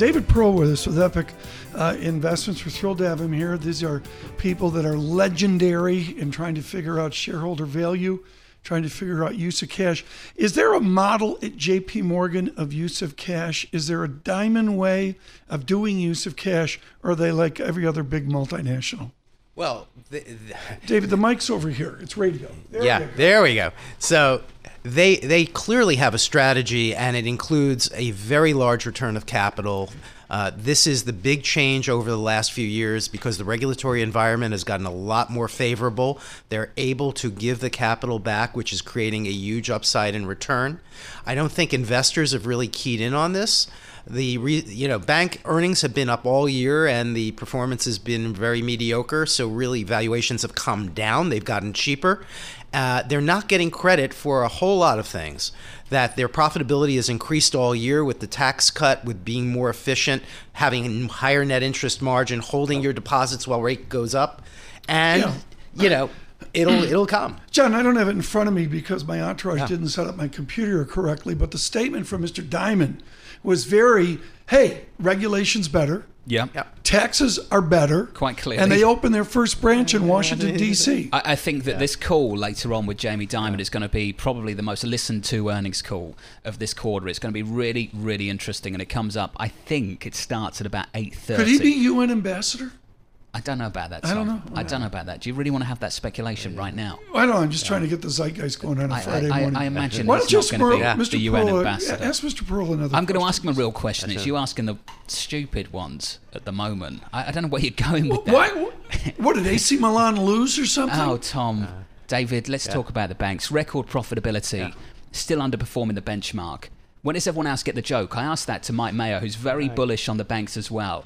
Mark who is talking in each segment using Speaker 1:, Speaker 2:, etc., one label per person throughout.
Speaker 1: David Pearl with us with Epoch uh, Investments. We're thrilled to have him here. These are people that are legendary in trying to figure out shareholder value, trying to figure out use of cash. Is there a model at JP Morgan of use of cash? Is there a Dimon way of doing use of cash, or are they like every other big multinational?
Speaker 2: Well, the, the,
Speaker 1: David, the mic's over here. It's radio.
Speaker 2: There yeah, there we go. So they they clearly have a strategy, and it includes a very large return of capital. Uh, this is the big change over the last few years because the regulatory environment has gotten a lot more favorable. They're able to give the capital back, which is creating a huge upside in return. I don't think investors have really keyed in on this the re, you know bank earnings have been up all year and the performance has been very mediocre so really valuations have come down they've gotten cheaper uh, they're not getting credit for a whole lot of things that their profitability has increased all year with the tax cut with being more efficient having a higher net interest margin holding your deposits while rate goes up and yeah. you know it'll it'll come.
Speaker 1: John, I don't have it in front of me because my entourage yeah. didn't set up my computer correctly, but the statement from Mr. Dimon was very, hey, regulation's better.
Speaker 3: Yeah.
Speaker 1: Taxes are better.
Speaker 3: Quite clearly.
Speaker 1: And they open their first branch in Washington, D.C.
Speaker 3: I, I think that yeah. this call later on with Jamie Dimon yeah. is going to be probably the most listened to earnings call of this quarter. It's going to be really, really interesting. And it comes up, I think it starts at about 8.30.
Speaker 1: Could he be UN ambassador?
Speaker 3: I don't know about that.
Speaker 1: Tom. I don't know.
Speaker 3: I don't know about that. Do you really want to have that speculation right now?
Speaker 1: I don't know. I'm just yeah. trying to get the zeitgeist going on a Friday
Speaker 3: I,
Speaker 1: morning.
Speaker 3: I, imagine Why don't you ask Mr. the UN Pearl, ambassador.
Speaker 1: Ask Mr. Pearl another.
Speaker 3: I'm
Speaker 1: going
Speaker 3: to ask him a real question. Is you asking the stupid ones at the moment? I, I don't know where you're going with
Speaker 1: that. Why? What did AC Milan lose or something?
Speaker 3: Oh, Tom, uh, David, let's yeah. talk about the banks. Record profitability, yeah. still underperforming the benchmark. When does everyone else get the joke? I asked that to Mike Mayo, who's very right. bullish on the banks as well.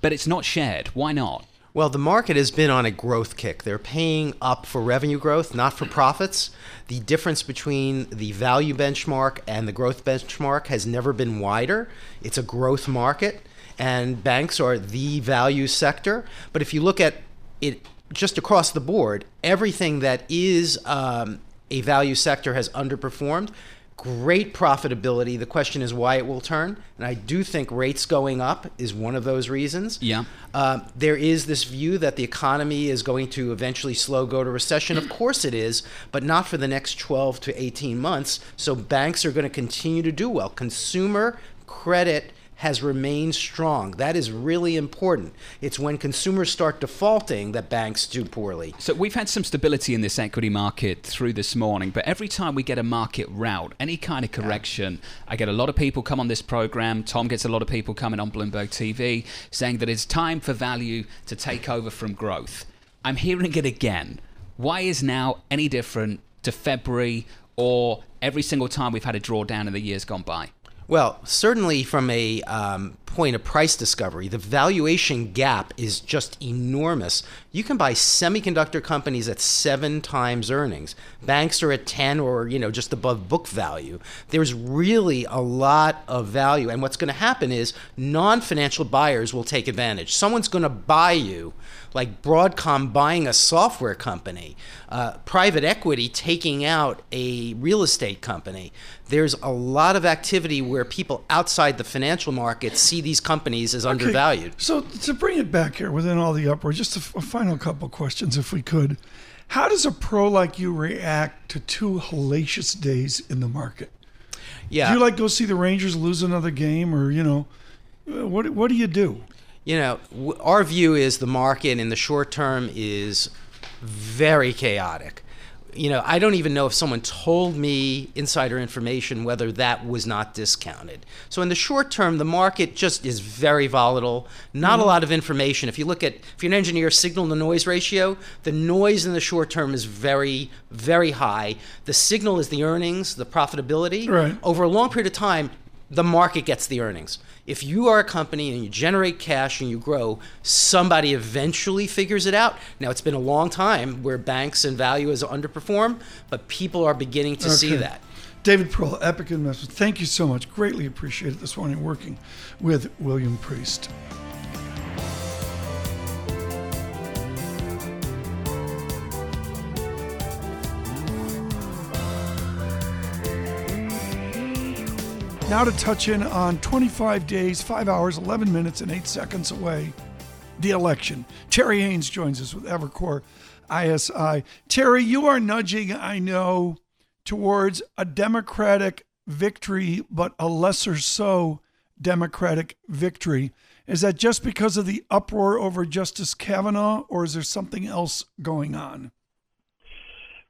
Speaker 3: But it's not shared. Why not?
Speaker 2: Well, the market has been on a growth kick. They're paying up for revenue growth, not for profits. The difference between the value benchmark and the growth benchmark has never been wider. It's a growth market, and banks are the value sector. But if you look at it just across the board, everything that is um, a value sector has underperformed great profitability. The question is why it will turn. And I do think rates going up is one of those reasons.
Speaker 3: Yeah.
Speaker 2: Uh, there is this view that the economy is going to eventually slow, go to recession. Of course it is, but not for the next 12 to 18 months. So banks are going to continue to do well. Consumer credit has remained strong. That is really important. It's when consumers start defaulting that banks do poorly.
Speaker 3: So we've had some stability in this equity market through this morning, but every time we get a market rout, any kind of correction. I get a lot of people come on this program. Tom gets a lot of people coming on Bloomberg TV saying that it's time for value to take over from growth. I'm hearing it again. Why is now any different to February or every single time we've had a drawdown in the years gone by?
Speaker 2: Well, certainly from a um, point of price discovery, the valuation gap is just enormous. You can buy semiconductor companies at seven times earnings. Banks are at 10 or, you know, just above book value. There's really a lot of value. And what's going to happen is non financial buyers will take advantage. Someone's going to buy you like Broadcom buying a software company, uh, private equity taking out a real estate company. There's a lot of activity where people outside the financial market see these companies okay. undervalued.
Speaker 1: So to bring it back here within all the uproar, just a, a final couple questions, if we could. How does a pro like you react to two hellacious days in the market?
Speaker 2: Yeah.
Speaker 1: Do you like go see the Rangers lose another game, or you know, what what do you do?
Speaker 2: you know, our view is the market in the short term is very chaotic. You know, I don't even know if someone told me insider information whether that was not discounted. So in the short term, the market just is very volatile. Not mm-hmm. a lot of information. If you look at if you're an engineer, signal to noise ratio, the noise in the short term is very, very high. The signal is the earnings, the profitability.
Speaker 1: Right.
Speaker 2: Over a long period of time, the market gets the earnings. If you are a company and you generate cash and you grow, somebody eventually figures it out. Now, it's been a long time where banks and value has underperformed, but people are beginning to okay. see that.
Speaker 1: David Pearl, Epoch Investments, thank you so much. Greatly appreciate it this morning working with William Priest. Now to touch in on 25 days, 5 hours, 11 minutes, and 8 seconds away, the election. Terry Haines joins us with Evercore ISI. Terry, you are nudging, I know, towards a Democratic victory, but a lesser so Democratic victory. Is that just because of the uproar over Justice Kavanaugh, or is there something else going on?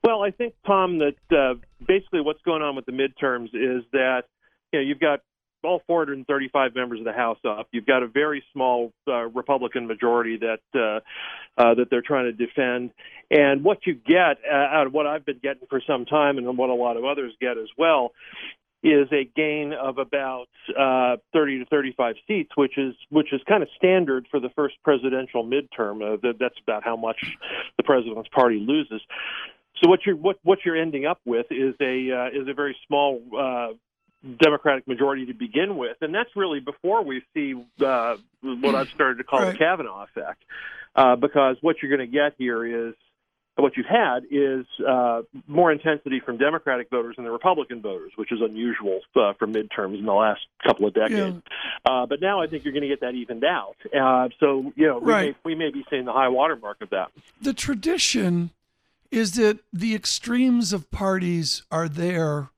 Speaker 4: Well, I think, Tom, that uh, basically what's going on with the midterms is that you know, you've got all 435 members of the House up. You've got a very small uh, Republican majority that uh, uh, that they're trying to defend. And what you get uh, out of what I've been getting for some time, and what a lot of others get as well, is a gain of about uh, 30 to 35 seats, which is which is kind of standard for the first presidential midterm. Uh, that, that's about how much the president's party loses. So what you're what what you're ending up with is a uh, is a very small uh, Democratic majority to begin with, and that's really before we see uh, what I've started to call right. the Kavanaugh effect, uh, because what you're going to get here is what you've had is uh, more intensity from Democratic voters than the Republican voters, which is unusual uh, for midterms in the last couple of decades. Yeah. Uh, but now I think you're going to get that evened out. Uh, so you know, we, may, we may be seeing the high water mark of that.
Speaker 1: The tradition is that the extremes of parties are there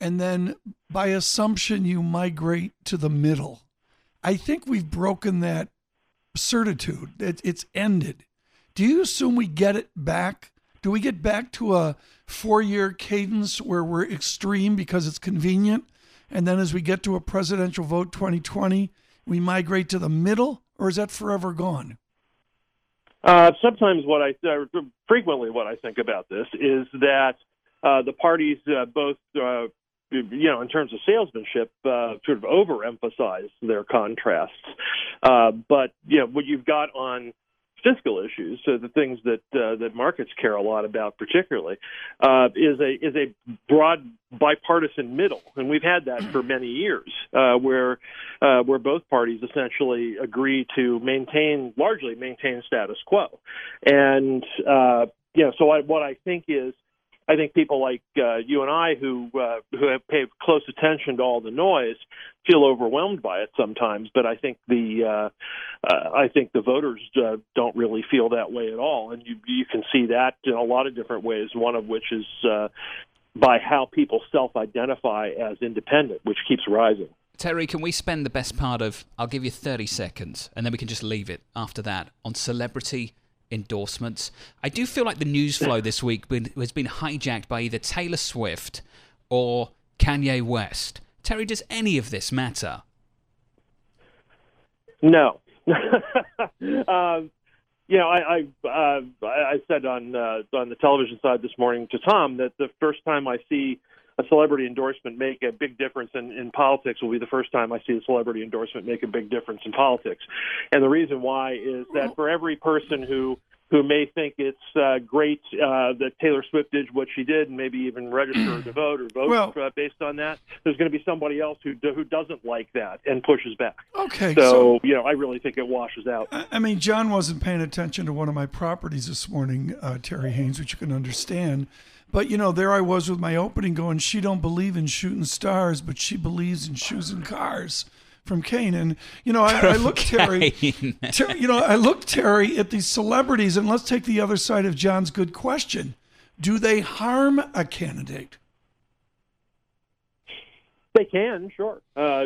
Speaker 1: and then by assumption you migrate to the middle. I think we've broken that certitude. It, it's ended. Do you assume we get it back? Do we get back to a four year cadence where we're extreme because it's convenient? And then as we get to a presidential vote 2020, we migrate to the middle? Or is that forever gone?
Speaker 4: Uh, sometimes what I uh, frequently what I think about this is that uh, the parties, uh, both uh, you know, in terms of salesmanship, uh, sort of overemphasize their contrasts. Uh, but you know, what you've got on fiscal issues, so the things that uh, that markets care a lot about, particularly, uh, is a is a broad bipartisan middle, and we've had that for many years, uh, where uh, where both parties essentially agree to maintain largely maintain status quo, and uh, you know, so I, what I think is I think people like uh, you and I, who uh, who have paid close attention to all the noise, feel overwhelmed by it sometimes. But I think the uh, uh, I think the voters uh, don't really feel that way at all, and you you can see that in a lot of different ways. One of which is uh, by how people self-identify as independent, which keeps rising.
Speaker 3: Terry, can we spend the best part of I'll give you 30 seconds, and then we can just leave it after that on celebrity endorsements. I do feel like the news flow this week has been hijacked by either Taylor Swift or Kanye West. Terry, does any of this matter?
Speaker 4: No. um, you know, I I, uh, I said on uh, on the television side this morning to Tom that the first time I see a celebrity endorsement make a big difference in, in politics will be the first time I see a celebrity endorsement make a big difference in politics. And the reason why is that for every person who who may think it's uh, great uh, that Taylor Swift did what she did, and maybe even register to vote or vote well, uh, based on that. There's going to be somebody else who do, who doesn't like that and pushes back.
Speaker 1: Okay,
Speaker 4: so, so, you know, I really think it washes out.
Speaker 1: I mean, John wasn't paying attention to one of my properties this morning, uh, Terry Haines, which you can understand. But you know, there I was with my opening going, she don't believe in shooting stars, but she believes in shoes and cars from Kane. And you know, I, I look Terry, Terry, you know, I look Terry at these celebrities, and let's take the other side of John's good question: Do they harm a candidate?
Speaker 4: They can, sure. Uh,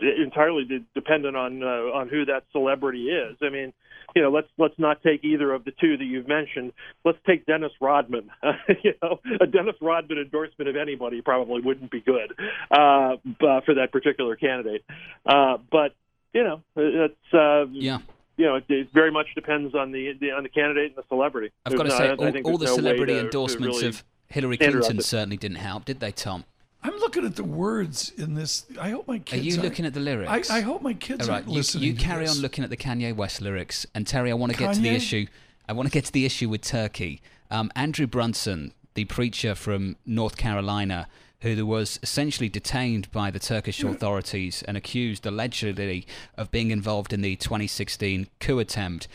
Speaker 4: entirely dependent on uh, on who that celebrity is. I mean, you know, let's let's not take either of the two that you've mentioned. Let's take Dennis Rodman. you know, a Dennis Rodman endorsement of anybody probably wouldn't be good uh, for that particular candidate. Uh, but you know, it's uh,
Speaker 3: yeah
Speaker 4: you know, it, very much depends on the, the, on the candidate and the celebrity.
Speaker 3: I've got to say, all, all the no celebrity endorsements really of Hillary Clinton certainly didn't help, did they, Tom?
Speaker 1: I'm looking at the words in this. I hope my kids.
Speaker 3: Are you looking at the lyrics?
Speaker 1: I, I hope my kids
Speaker 3: All right,
Speaker 1: aren't
Speaker 3: you,
Speaker 1: listening.
Speaker 3: you carry on looking at the Kanye West lyrics, and Terry, I want to get to the issue. I want to get to the issue with Turkey. Um, Andrew Brunson, the preacher from North Carolina, who was essentially detained by the Turkish authorities and accused allegedly of being involved in the 2016 coup attempt.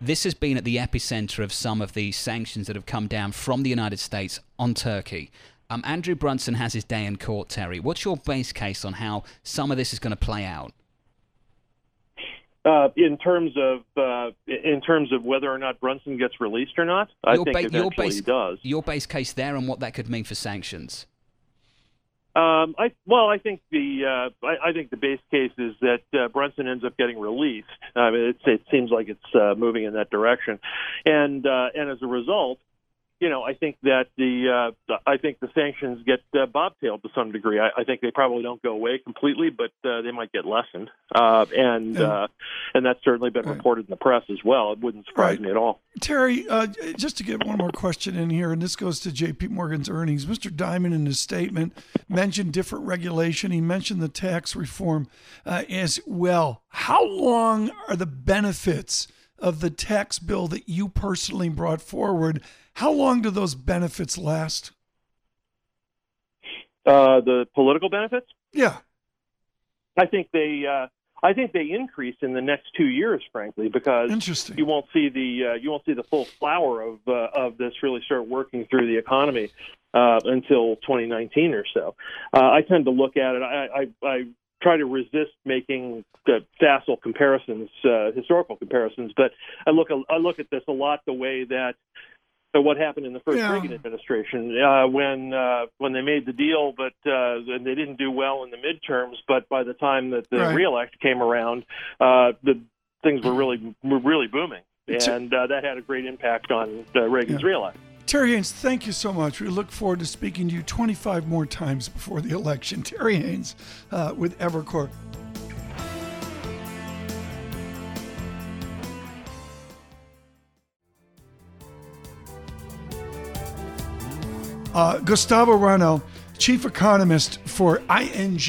Speaker 3: This has been at the epicenter of some of the sanctions that have come down from the United States on Turkey. Um, Andrew Brunson has his day in court, Terry. What's your base case on how some of this is going to play out?
Speaker 4: Uh, in terms of uh, in terms of whether or not Brunson gets released or not, I
Speaker 3: Your
Speaker 4: think
Speaker 3: ba-
Speaker 4: eventually
Speaker 3: your base,
Speaker 4: does.
Speaker 3: Your base case there and what that could mean for sanctions.
Speaker 4: Um, I well, I think the uh, I, I think the base case is that uh, Brunson ends up getting released. I mean, it's, it seems like it's uh, moving in that direction, and uh, and as a result, you know, I think that the uh, I think the sanctions get uh, bobtailed to some degree. I, I think they probably don't go away completely, but uh, they might get lessened, uh, and uh, and that's certainly been
Speaker 1: Right.
Speaker 4: reported in the press as well. It wouldn't surprise
Speaker 1: Right.
Speaker 4: me at all.
Speaker 1: Terry, uh, just to get one more question in here, and this goes to J.P. Morgan's earnings. Mr. Dimon, in his statement, mentioned different regulation. He mentioned the tax reform uh, as well. How long are the benefits of the tax bill that you personally brought forward? How long do those benefits last?
Speaker 4: Uh, the political benefits.
Speaker 1: Yeah.
Speaker 4: I think they uh, I think they increase in the next two years, frankly, because
Speaker 1: Interesting.
Speaker 4: you won't see the uh, you won't see the full flower of uh, of this really start working through the economy uh, until 2019 or so. Uh, I tend to look at it. I, I, I try to resist making the facile comparisons, uh, historical comparisons, but I look I look at this a lot the way that. So what happened in the first
Speaker 1: Yeah.
Speaker 4: Reagan administration uh, when uh, when they made the deal, but uh, and they didn't do well in the midterms. But by the time that the
Speaker 1: Right.
Speaker 4: Real Act came around, uh, the things were really were really booming, and uh, that had a great impact on uh, Reagan's
Speaker 1: Yeah.
Speaker 4: Real Act.
Speaker 1: Terry Haines, thank you so much. We look forward to speaking to you 25 more times before the election. Terry Haines uh, with Evercore. Uh, Gustavo Rangel, chief economist for ING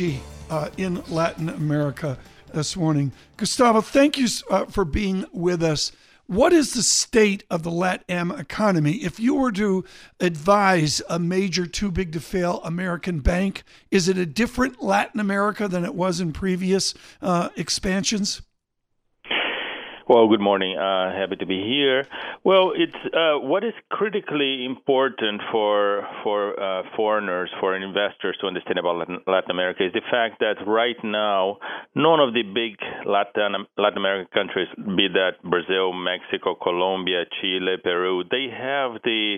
Speaker 1: uh, in Latin America this morning. Gustavo, thank you uh, for being with us. What is the state of the LatAm economy? If you were to advise a major too big to fail American bank, is it a different Latin America than it was in previous uh, expansions?
Speaker 5: Well, good morning. Uh, happy to be here. Well, it's uh, what is critically important for for uh, foreigners, for investors to understand about Latin, America is the fact that right now, none of the big Latin Latin American countries, be that Brazil, Mexico, Colombia, Chile, Peru, they have the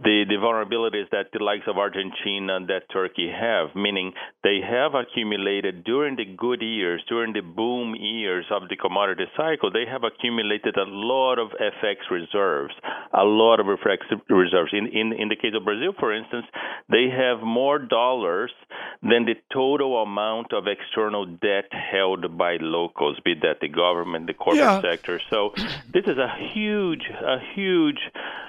Speaker 5: the, the vulnerabilities that the likes of Argentina, that Turkey have, meaning they have accumulated during the good years, during the boom years of the commodity cycle, they have accumulated a lot of FX reserves, a lot of FX reserves. In, in, in the case of Brazil, for instance, they have more dollars than the total amount of external debt held by locals, be that the government, the corporate
Speaker 1: Yeah.
Speaker 5: sector. So this is a huge, a huge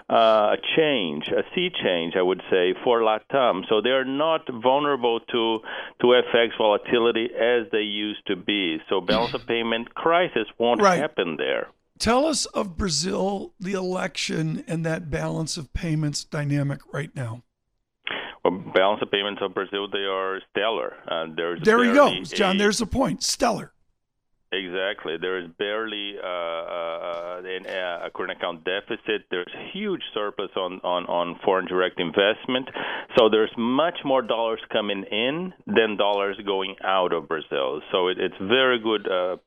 Speaker 5: uh, change, a sea change, I would say, for LATAM. So they're not vulnerable to to FX volatility as they used to be. So balance of payment crisis won't
Speaker 1: Right.
Speaker 5: happen there.
Speaker 1: Tell us of Brazil, the election, and that balance of payments dynamic right now.
Speaker 5: Well, balance of payments of Brazil, they are stellar. Uh, there's
Speaker 1: There you go,
Speaker 5: barely
Speaker 1: John.
Speaker 5: a-
Speaker 1: There's the point. Stellar.
Speaker 5: Exactly. There is barely uh, uh, an, uh, a current account deficit. There's huge surplus on, on, on foreign direct investment. So there's much more dollars coming in than dollars going out of Brazil. So it, it's very good uh,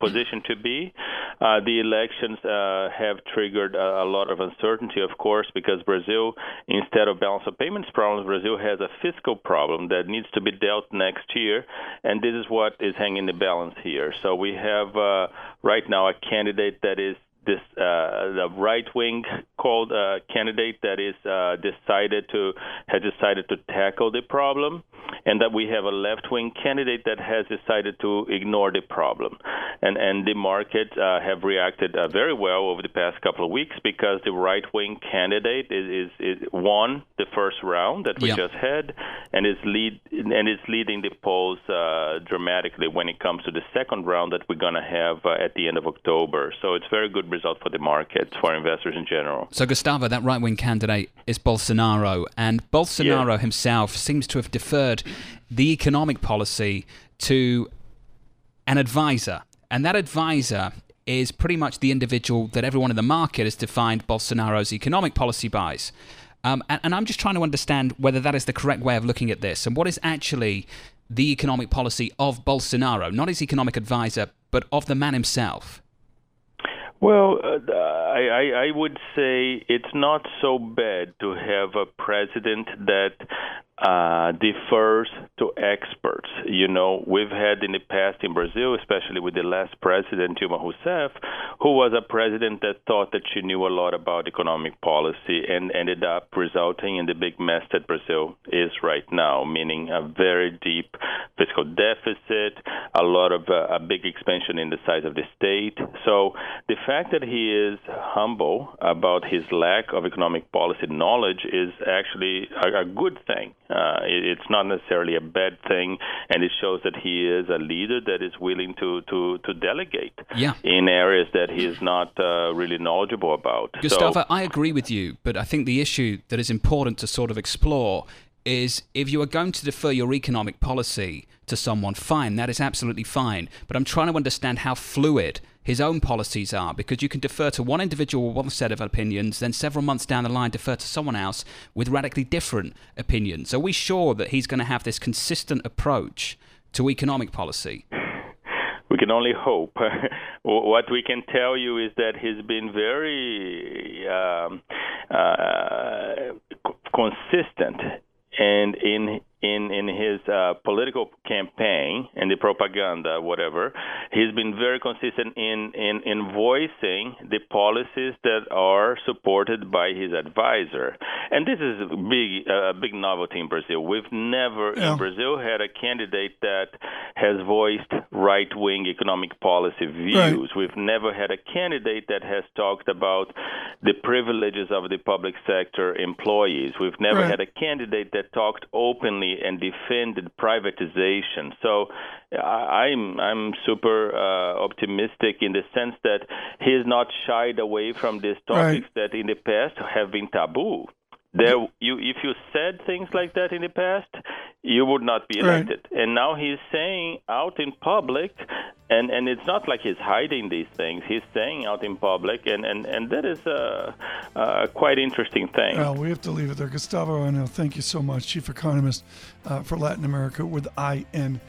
Speaker 5: position to be. Uh, the elections uh, have triggered a, lot of uncertainty, of course, because Brazil, instead of balance of payments problems, Brazil has a fiscal problem that needs to be dealt next year, and this is what is hanging the balance here. So we have uh, right now a candidate that is this uh, the right wing called uh, candidate that is uh, decided to has decided to tackle the problem, and that we have a left wing candidate that has decided to ignore the problem. And, and the markets uh, have reacted uh, very well over the past couple of weeks because the right wing candidate is, is, is, won the first round that we
Speaker 3: yeah.
Speaker 5: just had and is lead and is leading the polls uh, dramatically when it comes to the second round that we're going to have uh, at the end of October. So it's very good result for the markets for investors in general.
Speaker 3: So Gustavo, that right wing candidate is Bolsonaro, and Bolsonaro
Speaker 5: Yeah.
Speaker 3: himself seems to have deferred the economic policy to an advisor, and that advisor is pretty much the individual that everyone in the market has defined Bolsonaro's economic policy buys. Um, and, and I'm just trying to understand whether that is the correct way of looking at this, and what is actually the economic policy of Bolsonaro, not his economic advisor, but of the man himself.
Speaker 5: Well, uh, I, I, I would say it's not so bad to have a president that uh, defers to experts. You know, we've had in the past in Brazil, especially with the last president, Dilma Rousseff, who was a president that thought that she knew a lot about economic policy and ended up resulting in the big mess that Brazil is right now, meaning a very deep fiscal deficit, a lot of uh, a big expansion in the size of the state. So the fact that he is humble about his lack of economic policy knowledge is actually a, a good thing. Uh, it, it's not necessarily a bad thing, and it shows that he is a leader that is willing to to, to delegate
Speaker 3: Yeah.
Speaker 5: in areas that he is not uh, really knowledgeable about.
Speaker 3: Gustavo,
Speaker 5: so,
Speaker 3: I agree with you, but I think the issue that is important to sort of explore is if you are going to defer your economic policy to someone, fine, that is absolutely fine. But I'm trying to understand how fluid his own policies are because you can defer to one individual with one set of opinions, then several months down the line defer to someone else with radically different opinions. Are we sure that he's going to have this consistent approach to economic policy?
Speaker 5: we can only hope. what we can tell you is that he's been very um, uh, consistent and in in in his uh, political campaign and the propaganda, whatever, he's been very consistent in in in voicing the policies that are supported by his advisor. And this is a big a uh, big novelty in Brazil. We've never
Speaker 1: Yeah.
Speaker 5: in Brazil had a candidate that has voiced right wing economic policy views. We've never had a candidate that has talked about the privileges of the public sector employees. We've never
Speaker 1: Right.
Speaker 5: had a candidate that talked openly and defended privatization. So I, I'm I'm super uh, optimistic in the sense that he he's not shied away from these topics that in the past have been taboo. There, you if you said things like that in the past, you would not be
Speaker 1: Right.
Speaker 5: elected. And now he's saying out in public, and and it's not like he's hiding these things. He's saying out in public, and and and that is a, a quite interesting thing.
Speaker 1: Well, we have to leave it there. Gustavo Rangel, thank you so much, Chief Economist uh, for Latin America with ING.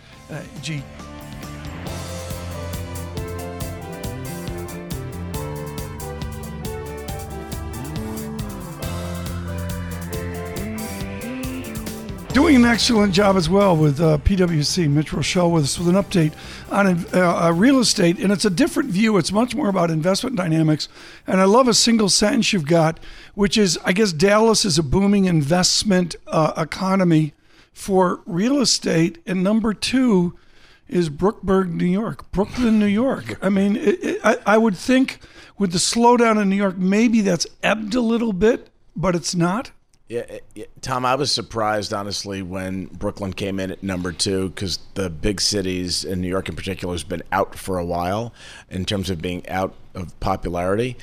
Speaker 1: Doing an excellent job as well with uh, PwC. Mitch Roschelle with us with an update on uh, uh, real estate. And it's a different view. It's much more about investment dynamics. And I love a single sentence you've got, which is I guess Dallas is a booming investment uh, economy for real estate. And number two is Brookburg, New York, Brooklyn, New York. I mean, it, it, I, I would think with the slowdown in New York, maybe that's ebbed a little bit, but it's not.
Speaker 6: Yeah, yeah, Tom, I was surprised honestly when Brooklyn came in at number two because the big cities in New York in particular has been out for a while in terms of being out of popularity.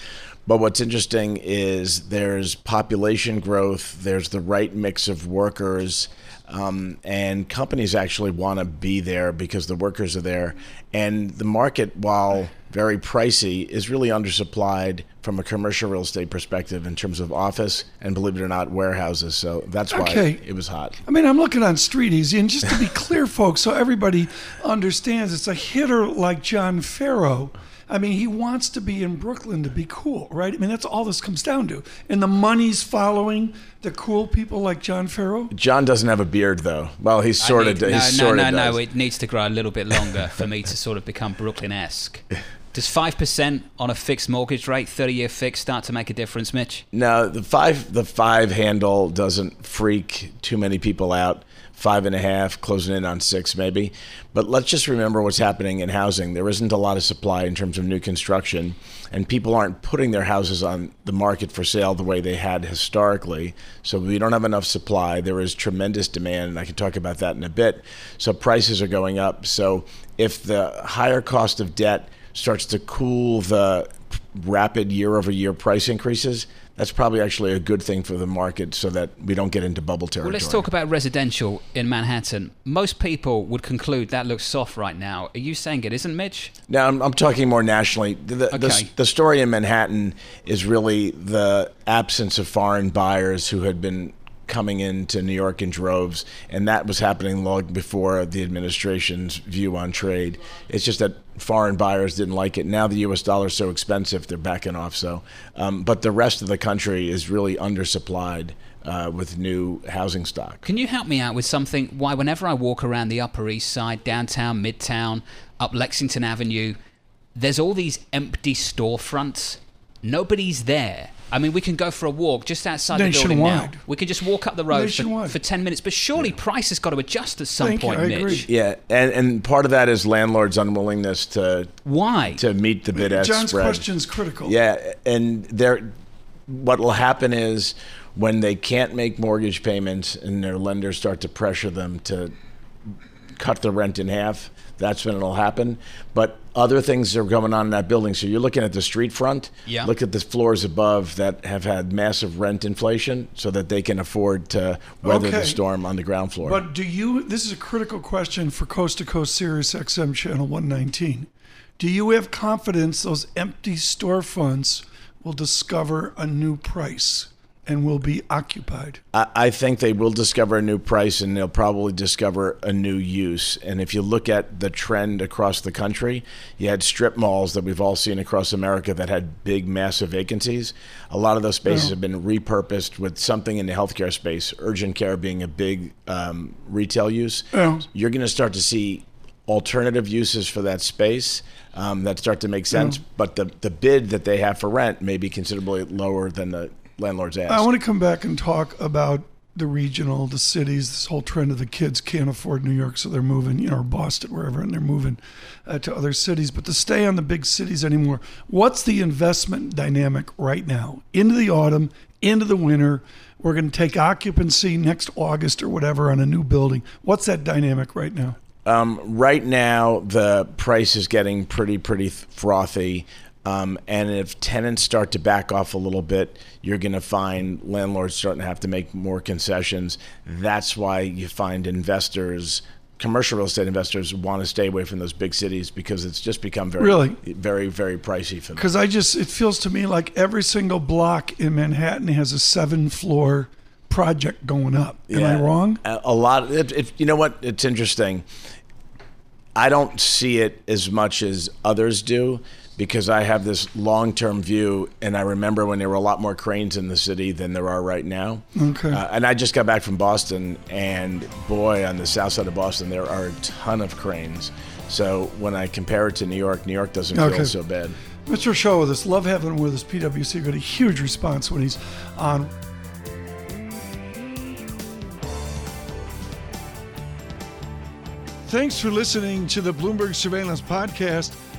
Speaker 6: But what's interesting is there's population growth, there's the right mix of workers, um, and companies actually want to be there because the workers are there. And the market, while very pricey, is really undersupplied from a commercial real estate perspective in terms of office and, believe it or not, warehouses. So that's why
Speaker 1: Okay.
Speaker 6: it was hot.
Speaker 1: I mean, I'm looking on Street Easy, and just to be clear, folks, so everybody understands, it's a hitter like John Ferro. I mean, he wants to be in Brooklyn to be cool, right? I mean, that's all this comes down to. And the money's following the cool people like John Ferro.
Speaker 6: John doesn't have a beard, though. Well, he's sort of.
Speaker 3: need- no,
Speaker 6: he's
Speaker 3: no,
Speaker 6: sort
Speaker 3: no, no. It needs to grow a little bit longer for me to sort of become Brooklyn-esque. Does five percent on a fixed mortgage rate, thirty-year fix, start to make a difference, Mitch?
Speaker 6: No, the five the five handle doesn't freak too many people out. five and a half, closing in on six maybe. But let's just remember what's happening in housing. There isn't a lot of supply in terms of new construction, and people aren't putting their houses on the market for sale the way they had historically. So we don't have enough supply. There is tremendous demand, and I can talk about that in a bit. So prices are going up. So if the higher cost of debt starts to cool the rapid year over year price increases, that's probably actually a good thing for the market so that we don't get into bubble territory.
Speaker 3: Well, let's talk about residential in Manhattan. Most people would conclude that looks soft right now. Are you saying it isn't, Mitch?
Speaker 6: No, I'm, I'm talking more nationally. The,
Speaker 3: Okay.
Speaker 6: the, the story in Manhattan is really the absence of foreign buyers who had been coming into New York in droves, and that was happening long before the administration's view on trade. It's just that foreign buyers didn't like it. Now the U.S. dollar is so expensive, they're backing off. So, um, but the rest of the country is really undersupplied uh, with new housing stock.
Speaker 3: Can you help me out with something? Why, whenever I walk around the Upper East Side, downtown, Midtown, up Lexington Avenue, there's all these empty storefronts. Nobody's there. I mean, we can go for a walk just outside the building now. We can just walk up the road for, for 10 minutes. But surely price has got to adjust at some
Speaker 1: Thank you. I
Speaker 3: Mitch.
Speaker 1: agree.
Speaker 6: Yeah, and, and part of that is landlords' unwillingness to
Speaker 3: Why?
Speaker 6: to meet the bid ask
Speaker 1: John's
Speaker 6: spread.
Speaker 1: question's critical.
Speaker 6: Yeah, and there, what will happen is when they can't make mortgage payments and their lenders start to pressure them to cut the rent in half. That's when it'll happen. But other things are going on in that building. So you're looking at the street front.
Speaker 3: Yeah.
Speaker 6: Look at the floors above that have had massive rent inflation, so that they can afford to weather the storm on the ground floor.
Speaker 1: But do you? This is a critical question for Coast to Coast Sirius XM Channel 119. Do you have confidence those empty storefronts will discover a new price and will be occupied?
Speaker 6: I, I think they will discover a new price and they'll probably discover a new use. And if you look at the trend across the country, you had strip malls that we've all seen across America that had big, massive vacancies. A lot of those spaces
Speaker 1: Yeah.
Speaker 6: have been repurposed with something in the healthcare space, urgent care being a big um, retail use.
Speaker 1: Yeah.
Speaker 6: You're going to start to see alternative uses for that space um, that start to make sense. But the, the bid that they have for rent may be considerably lower than the landlord's ask.
Speaker 1: I want to come back and talk about the regional, the cities, this whole trend of the kids can't afford New York, so they're moving, you know, or Boston, wherever, and they're moving uh, to other cities. But to stay on the big cities anymore, what's the investment dynamic right now? Into the autumn, into the winter, we're going to take occupancy next August or whatever on a new building. What's that dynamic right now?
Speaker 6: Um, right now, the price is getting pretty, pretty frothy. Um, and if tenants start to back off a little bit, you're going to find landlords starting to have to make more concessions. That's why you find investors, commercial real estate investors, want to stay away from those big cities because it's just become very,
Speaker 1: Really?
Speaker 6: very, very pricey for them.
Speaker 1: Because I just, it feels to me like every single block in Manhattan has a seven floor project going up. Am I wrong?
Speaker 6: A, lot. It, it, you know what? It's interesting. I don't see it as much as others do because I have this long-term view, and I remember when there were a lot more cranes in the city than there are right now.
Speaker 1: Okay.
Speaker 6: Uh, and I just got back from Boston, and boy, on the south side of Boston, there are a ton of cranes. So when I compare it to New York, New York doesn't
Speaker 1: Okay.
Speaker 6: feel so bad.
Speaker 1: Mr. Shaw with us. Love having him with us. PwC got a huge response when he's on. Thanks for listening to the Bloomberg Surveillance Podcast.